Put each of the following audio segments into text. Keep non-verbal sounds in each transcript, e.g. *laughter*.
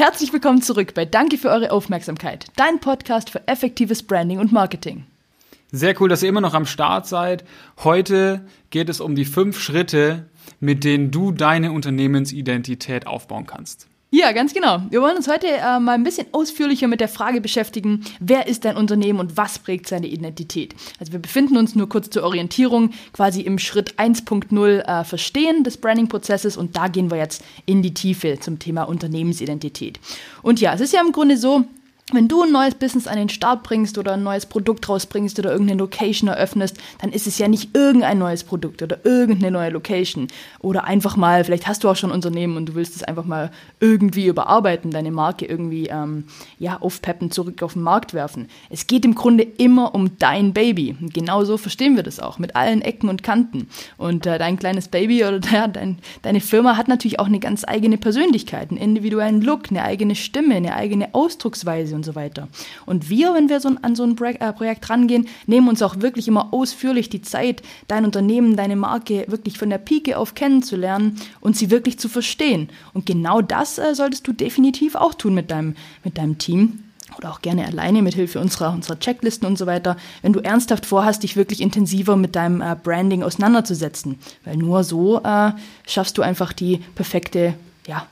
Herzlich willkommen zurück bei Danke für eure Aufmerksamkeit, dein Podcast für effektives Branding und Marketing. Sehr cool, dass ihr immer noch am Start seid. Heute geht es um die fünf Schritte, mit denen du deine Unternehmensidentität aufbauen kannst. Ja, ganz genau. Wir wollen uns heute äh, mal ein bisschen ausführlicher mit der Frage beschäftigen, wer ist dein Unternehmen und was prägt seine Identität. Also wir befinden uns nur kurz zur Orientierung quasi im Schritt 1.0 äh, Verstehen des Branding-Prozesses und da gehen wir jetzt in die Tiefe zum Thema Unternehmensidentität. Und ja, es ist ja im Grunde so, wenn du ein neues Business an den Start bringst oder ein neues Produkt rausbringst oder irgendeine Location eröffnest, dann ist es ja nicht irgendein neues Produkt oder irgendeine neue Location. Oder einfach mal, vielleicht hast du auch schon ein Unternehmen und du willst es einfach mal irgendwie überarbeiten, deine Marke irgendwie ähm, ja, aufpeppen, zurück auf den Markt werfen. Es geht im Grunde immer um dein Baby. Und genau so verstehen wir das auch, mit allen Ecken und Kanten. Und äh, dein kleines Baby oder *laughs* ja, dein, deine Firma hat natürlich auch eine ganz eigene Persönlichkeit, einen individuellen Look, eine eigene Stimme, eine eigene Ausdrucksweise und so weiter. Und wir, wenn wir so an so ein äh, Projekt rangehen, nehmen uns auch wirklich immer ausführlich die Zeit, dein Unternehmen, deine Marke wirklich von der Pike auf kennenzulernen und sie wirklich zu verstehen. Und genau das äh, solltest du definitiv auch tun mit deinem, mit deinem Team oder auch gerne alleine mit Hilfe unserer, unserer Checklisten und so weiter, wenn du ernsthaft vorhast, dich wirklich intensiver mit deinem äh, Branding auseinanderzusetzen. Weil nur so äh, schaffst du einfach die perfekte ja,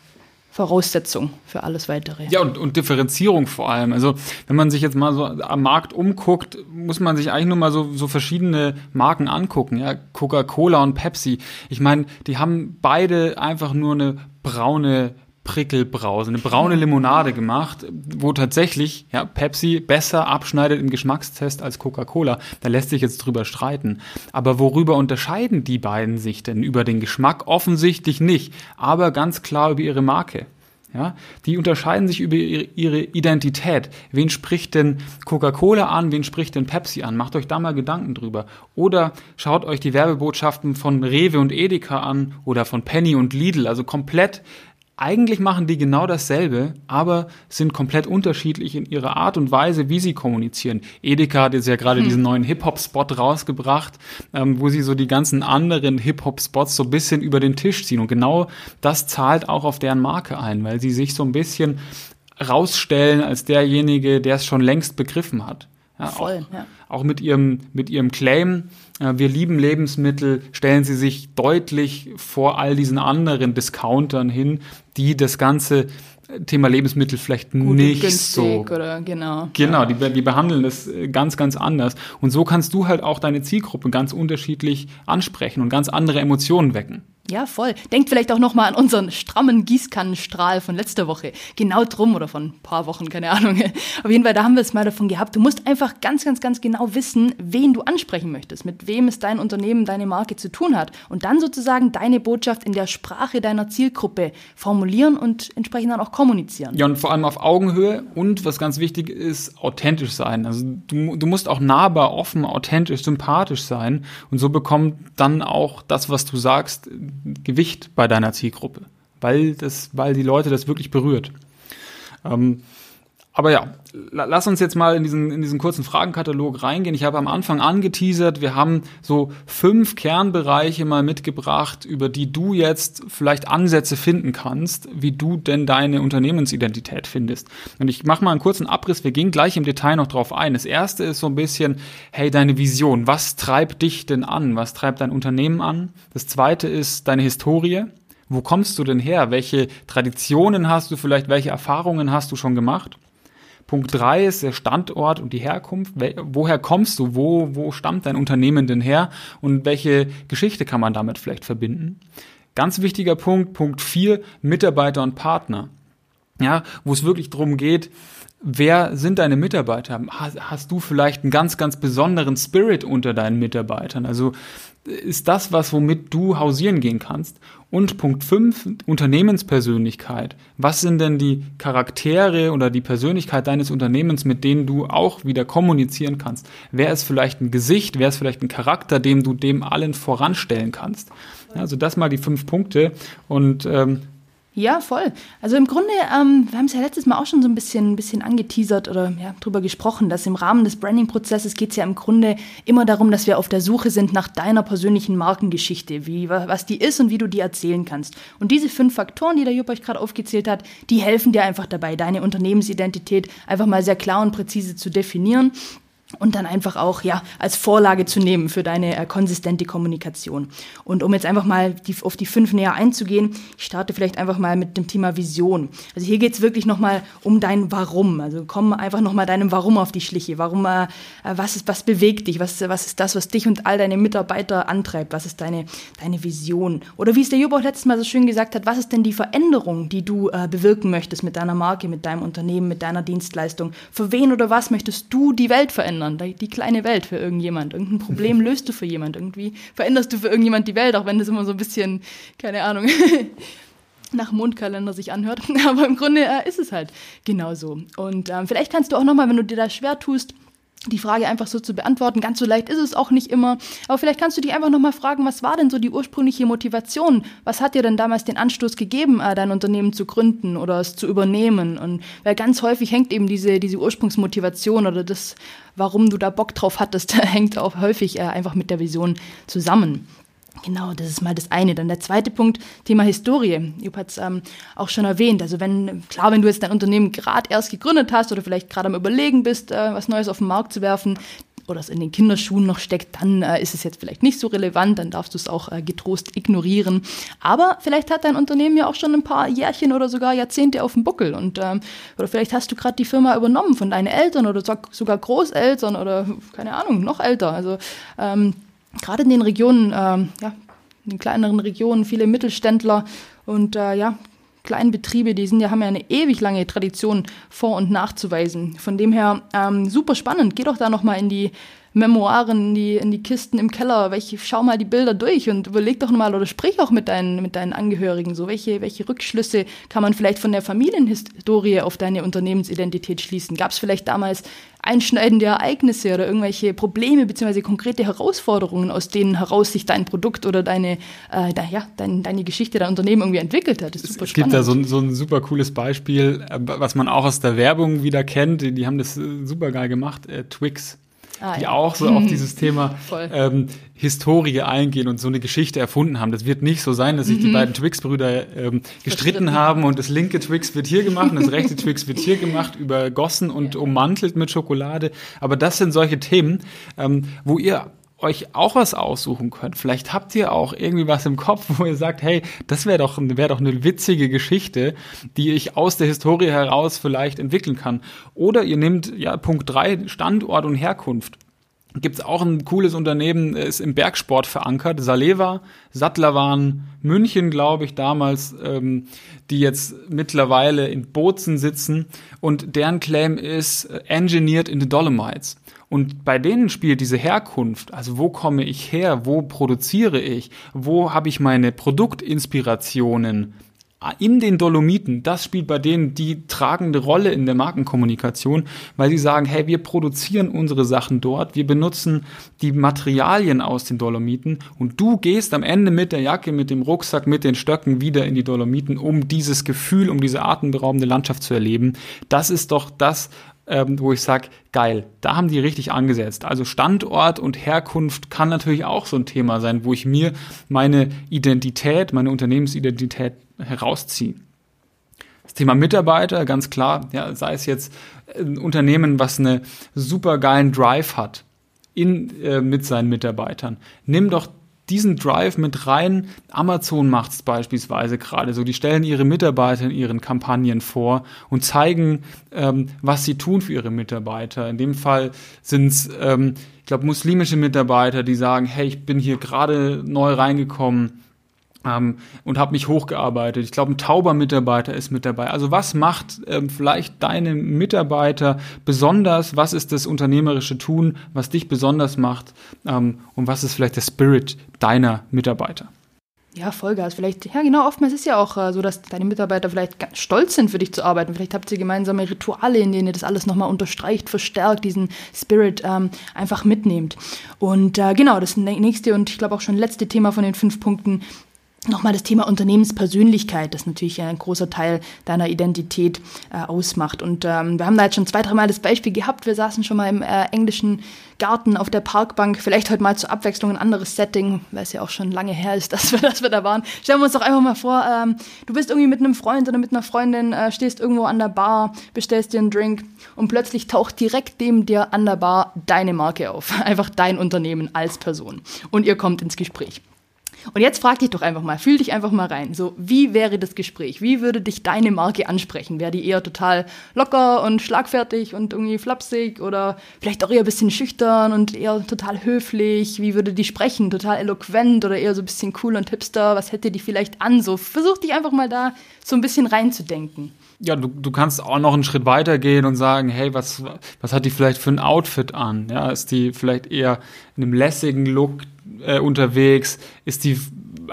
Voraussetzung für alles weitere. Ja, und, und Differenzierung vor allem. Also, wenn man sich jetzt mal so am Markt umguckt, muss man sich eigentlich nur mal so, so verschiedene Marken angucken. Ja, Coca-Cola und Pepsi. Ich meine, die haben beide einfach nur eine braune Prickelbrause, eine braune Limonade gemacht, wo tatsächlich ja, Pepsi besser abschneidet im Geschmackstest als Coca-Cola. Da lässt sich jetzt drüber streiten. Aber worüber unterscheiden die beiden sich denn? Über den Geschmack offensichtlich nicht, aber ganz klar über ihre Marke. Ja, die unterscheiden sich über ihre Identität. Wen spricht denn Coca-Cola an? Wen spricht denn Pepsi an? Macht euch da mal Gedanken drüber. Oder schaut euch die Werbebotschaften von Rewe und Edeka an oder von Penny und Lidl. Also komplett eigentlich machen die genau dasselbe, aber sind komplett unterschiedlich in ihrer Art und Weise, wie sie kommunizieren. Edeka hat jetzt ja gerade hm. diesen neuen Hip-Hop-Spot rausgebracht, ähm, wo sie so die ganzen anderen Hip-Hop-Spots so ein bisschen über den Tisch ziehen. Und genau das zahlt auch auf deren Marke ein, weil sie sich so ein bisschen rausstellen als derjenige, der es schon längst begriffen hat. Ja, Voll, auch, ja. auch mit ihrem, mit ihrem Claim, äh, wir lieben Lebensmittel, stellen sie sich deutlich vor all diesen anderen Discountern hin, die das ganze Thema Lebensmittel vielleicht Gut nicht so. Oder, genau. Genau, die, die behandeln das äh, ganz, ganz anders. Und so kannst du halt auch deine Zielgruppe ganz unterschiedlich ansprechen und ganz andere Emotionen wecken. Ja, voll. Denkt vielleicht auch nochmal an unseren strammen Gießkannenstrahl von letzter Woche. Genau drum oder von ein paar Wochen, keine Ahnung. *laughs* Auf jeden Fall, da haben wir es mal davon gehabt. Du musst einfach ganz, ganz, ganz genau wissen, wen du ansprechen möchtest, mit wem es dein Unternehmen, deine Marke zu tun hat. Und dann sozusagen deine Botschaft in der Sprache deiner Zielgruppe formulieren und entsprechend dann auch kommunizieren. Ja, und vor allem auf Augenhöhe und was ganz wichtig ist, authentisch sein. Also du, du musst auch nahbar, offen, authentisch, sympathisch sein. Und so bekommt dann auch das, was du sagst, Gewicht bei deiner Zielgruppe, weil, das, weil die Leute das wirklich berührt. Ähm, aber ja, lass uns jetzt mal in diesen, in diesen kurzen Fragenkatalog reingehen. Ich habe am Anfang angeteasert, wir haben so fünf Kernbereiche mal mitgebracht, über die du jetzt vielleicht Ansätze finden kannst, wie du denn deine Unternehmensidentität findest. Und ich mache mal einen kurzen Abriss, wir gehen gleich im Detail noch drauf ein. Das erste ist so ein bisschen, hey, deine Vision, was treibt dich denn an? Was treibt dein Unternehmen an? Das zweite ist deine Historie. Wo kommst du denn her? Welche Traditionen hast du vielleicht? Welche Erfahrungen hast du schon gemacht? Punkt drei ist der Standort und die Herkunft. Woher kommst du? Wo, wo stammt dein Unternehmen denn her? Und welche Geschichte kann man damit vielleicht verbinden? Ganz wichtiger Punkt, Punkt vier Mitarbeiter und Partner. Ja, wo es wirklich darum geht, wer sind deine Mitarbeiter? Hast, du vielleicht einen ganz, ganz besonderen Spirit unter deinen Mitarbeitern? Also ist das was, womit du hausieren gehen kannst? Und Punkt 5, Unternehmenspersönlichkeit. Was sind denn die Charaktere oder die Persönlichkeit deines Unternehmens, mit denen du auch wieder kommunizieren kannst? Wer ist vielleicht ein Gesicht, wer ist vielleicht ein Charakter, dem du dem allen voranstellen kannst? Also das mal die fünf Punkte und ähm, Ja, voll. Also im Grunde, ähm, wir haben es ja letztes Mal auch schon so ein bisschen, ein bisschen angeteasert oder ja, drüber gesprochen, dass im Rahmen des Branding-Prozesses geht es ja im Grunde immer darum, dass wir auf der Suche sind nach deiner persönlichen Markengeschichte, wie, was die ist und wie du die erzählen kannst. Und diese fünf Faktoren, die der Jupp euch gerade aufgezählt hat, die helfen dir einfach dabei, deine Unternehmensidentität einfach mal sehr klar und präzise zu definieren und dann einfach auch ja als Vorlage zu nehmen für deine äh, konsistente Kommunikation. Und um jetzt einfach mal die, auf die fünf näher einzugehen, ich starte vielleicht einfach mal mit dem Thema Vision. Also hier geht's wirklich nochmal um dein Warum. Also komm einfach nochmal deinem Warum auf die Schliche. Warum, äh, was ist, was bewegt dich? Was, was ist das, was dich und all deine Mitarbeiter antreibt? Was ist deine, deine Vision? Oder wie es der Jupp auch letztes Mal so schön gesagt hat, was ist denn die Veränderung, die du äh, bewirken möchtest mit deiner Marke, mit deinem Unternehmen, mit deiner Dienstleistung? Für wen oder was möchtest du die Welt verändern? Verändern, die kleine Welt für irgendjemand. Irgendein Problem *laughs* löst du für jemand. Irgendwie veränderst du für irgendjemand die Welt, auch wenn das immer so ein bisschen, keine Ahnung, *laughs* nach Mondkalender sich anhört. *laughs* Aber im Grunde äh, ist es halt genauso. Und ähm, vielleicht kannst du auch nochmal, wenn du dir da schwer tust, die Frage einfach so zu beantworten. Ganz so leicht ist es auch nicht immer. Aber vielleicht kannst du dich einfach nochmal fragen, was war denn so die ursprüngliche Motivation? Was hat dir denn damals den Anstoß gegeben, äh, dein Unternehmen zu gründen oder es zu übernehmen? Und weil ganz häufig hängt eben diese, diese Ursprungsmotivation oder das, warum du da Bock drauf hattest, *laughs* hängt auch häufig äh, einfach mit der Vision zusammen. Genau, das ist mal das eine. Dann der zweite Punkt, Thema Historie. Jupp hat es ähm, auch schon erwähnt. Also wenn, klar, wenn du jetzt dein Unternehmen gerade erst gegründet hast oder vielleicht gerade am Überlegen bist, äh, was Neues auf den Markt zu werfen oder es in den Kinderschuhen noch steckt, dann äh, ist es jetzt vielleicht nicht so relevant, dann darfst du es auch äh, getrost ignorieren. Aber vielleicht hat dein Unternehmen ja auch schon ein paar Jährchen oder sogar Jahrzehnte auf dem Buckel und ähm, oder vielleicht hast du gerade die Firma übernommen von deinen Eltern oder sogar Großeltern oder keine Ahnung, noch älter. Also ähm, gerade in den Regionen, ähm, ja, in den kleineren Regionen, viele Mittelständler und äh, ja, Kleinbetriebe, die sind ja, haben ja eine ewig lange Tradition vor- und nachzuweisen. Von dem her ähm, super spannend. Geh doch da nochmal in die Memoiren, in die, in die Kisten im Keller, welche, schau mal die Bilder durch und überleg doch nochmal oder sprich auch mit deinen, mit deinen Angehörigen. So, welche, welche Rückschlüsse kann man vielleicht von der Familienhistorie auf deine Unternehmensidentität schließen? Gab es vielleicht damals einschneidende Ereignisse oder irgendwelche Probleme bzw. konkrete Herausforderungen, aus denen heraus sich dein Produkt oder deine, äh, da, ja, dein, deine Geschichte, dein Unternehmen irgendwie entwickelt hat. Das ist super es spannend. gibt da so, so ein super cooles Beispiel, äh, was man auch aus der Werbung wieder kennt. Die haben das äh, super geil gemacht. Äh, Twix ah, die ja. auch so auf dieses *laughs* Thema ähm, Historie eingehen und so eine Geschichte erfunden haben. Das wird nicht so sein, dass sich mhm. die beiden Twix-Brüder ähm, gestritten haben und das linke Twix wird hier gemacht und das rechte Twix wird hier gemacht, übergossen und ja. ummantelt mit Schokolade. Aber das sind solche Themen, ähm, wo ihr euch auch was aussuchen könnt. Vielleicht habt ihr auch irgendwie was im Kopf, wo ihr sagt, hey, das wäre doch, wäre doch eine witzige Geschichte, die ich aus der Historie heraus vielleicht entwickeln kann. Oder ihr nehmt ja Punkt drei Standort und Herkunft. Gibt es auch ein cooles Unternehmen, ist im Bergsport verankert, Saleva, Sattlerwaren, München, glaube ich, damals, ähm, die jetzt mittlerweile in Bozen sitzen und deren Claim ist äh, Engineered in the Dolomites. Und bei denen spielt diese Herkunft, also wo komme ich her, wo produziere ich, wo habe ich meine Produktinspirationen in den Dolomiten, das spielt bei denen die tragende Rolle in der Markenkommunikation, weil sie sagen, hey, wir produzieren unsere Sachen dort, wir benutzen die Materialien aus den Dolomiten und du gehst am Ende mit der Jacke, mit dem Rucksack, mit den Stöcken wieder in die Dolomiten, um dieses Gefühl, um diese atemberaubende Landschaft zu erleben. Das ist doch das, ähm, wo ich sage, geil, da haben die richtig angesetzt. Also Standort und Herkunft kann natürlich auch so ein Thema sein, wo ich mir meine Identität, meine Unternehmensidentität herausziehe. Das Thema Mitarbeiter, ganz klar, ja, sei es jetzt ein Unternehmen, was eine super geilen Drive hat in, äh, mit seinen Mitarbeitern. Nimm doch diesen Drive mit rein. Amazon macht es beispielsweise gerade so. Die stellen ihre Mitarbeiter in ihren Kampagnen vor und zeigen, ähm, was sie tun für ihre Mitarbeiter. In dem Fall sind es, ähm, ich glaube, muslimische Mitarbeiter, die sagen, hey, ich bin hier gerade neu reingekommen ähm, und habe mich hochgearbeitet. Ich glaube, ein tauber Mitarbeiter ist mit dabei. Also was macht ähm, vielleicht deine Mitarbeiter besonders? Was ist das unternehmerische Tun, was dich besonders macht? Ähm, und was ist vielleicht der Spirit deiner Mitarbeiter? Ja, Vollgas. Vielleicht, ja genau, oftmals ist ja auch äh, so, dass deine Mitarbeiter vielleicht ganz stolz sind, für dich zu arbeiten. Vielleicht habt ihr gemeinsame Rituale, in denen ihr das alles nochmal unterstreicht, verstärkt, diesen Spirit ähm, einfach mitnehmt. Und äh, genau, das nächste und ich glaube auch schon letzte Thema von den fünf Punkten nochmal das Thema Unternehmenspersönlichkeit, das natürlich ein großer Teil deiner Identität äh, ausmacht. Und ähm, wir haben da jetzt schon zwei, dreimal das Beispiel gehabt. Wir saßen schon mal im äh, englischen Garten auf der Parkbank. Vielleicht heute mal zur Abwechslung ein anderes Setting, weil es ja auch schon lange her ist, *laughs* dass wir, dass wir da waren. Stellen wir uns doch einfach mal vor, ähm, du bist irgendwie mit einem Freund oder mit einer Freundin, äh, stehst irgendwo an der Bar, bestellst dir einen Drink und plötzlich taucht direkt neben dir an der Bar deine Marke auf. *laughs* Einfach dein Unternehmen als Person. Und ihr kommt ins Gespräch. Und jetzt frag dich doch einfach mal, fühl dich einfach mal rein. So, wie wäre das Gespräch? Wie würde dich deine Marke ansprechen? Wäre die eher total locker und schlagfertig und irgendwie flapsig oder vielleicht auch eher ein bisschen schüchtern und eher total höflich? Wie würde die sprechen? Total eloquent oder eher so ein bisschen cool und hipster? Was hätte die vielleicht an? So, versuch dich einfach mal da so ein bisschen reinzudenken. Ja, du, du kannst auch noch einen Schritt weiter gehen und sagen, hey, was, was hat die vielleicht für ein Outfit an? Ja, ist die vielleicht eher in einem lässigen Look äh, unterwegs? Ist die,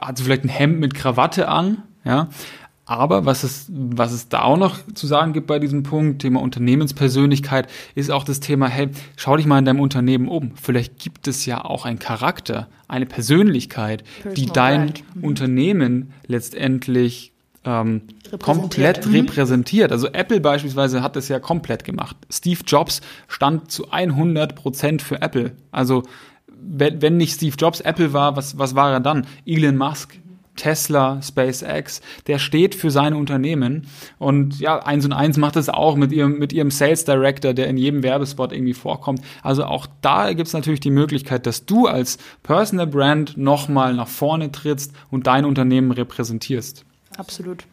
hat sie vielleicht ein Hemd mit Krawatte an? Ja. Aber was es, was es da auch noch zu sagen gibt bei diesem Punkt, Thema Unternehmenspersönlichkeit, ist auch das Thema, hey, schau dich mal in deinem Unternehmen um. Vielleicht gibt es ja auch einen Charakter, eine Persönlichkeit, Personal die dein mhm. Unternehmen letztendlich ähm, komplett mhm. repräsentiert. Also Apple beispielsweise hat das ja komplett gemacht. Steve Jobs stand zu 100 Prozent für Apple. Also wenn, wenn nicht Steve Jobs Apple war, was, was war er dann? Elon Musk. Tesla, SpaceX, der steht für seine Unternehmen. Und ja, eins und eins macht es auch mit ihrem, mit ihrem Sales Director, der in jedem Werbespot irgendwie vorkommt. Also auch da gibt es natürlich die Möglichkeit, dass du als Personal Brand nochmal nach vorne trittst und dein Unternehmen repräsentierst. Absolut.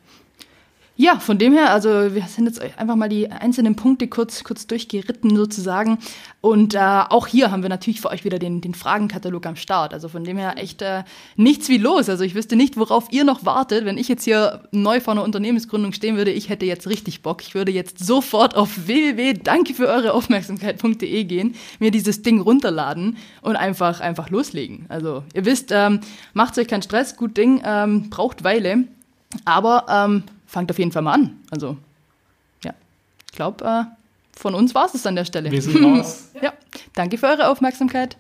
Ja, von dem her, also wir sind jetzt einfach mal die einzelnen Punkte kurz, kurz durchgeritten sozusagen. Und äh, auch hier haben wir natürlich für euch wieder den, den Fragenkatalog am Start. Also von dem her echt äh, nichts wie los. Also ich wüsste nicht, worauf ihr noch wartet. Wenn ich jetzt hier neu vor einer Unternehmensgründung stehen würde, ich hätte jetzt richtig Bock. Ich würde jetzt sofort auf www.danke für eure Aufmerksamkeit.de gehen, mir dieses Ding runterladen und einfach, einfach loslegen. Also ihr wisst, ähm, macht euch keinen Stress, gut Ding, ähm, braucht Weile. Aber ähm, fangt auf jeden Fall mal an. Also, ja, ich glaube, äh, von uns war es an der Stelle. Wir sind raus. *laughs* ja, danke für eure Aufmerksamkeit.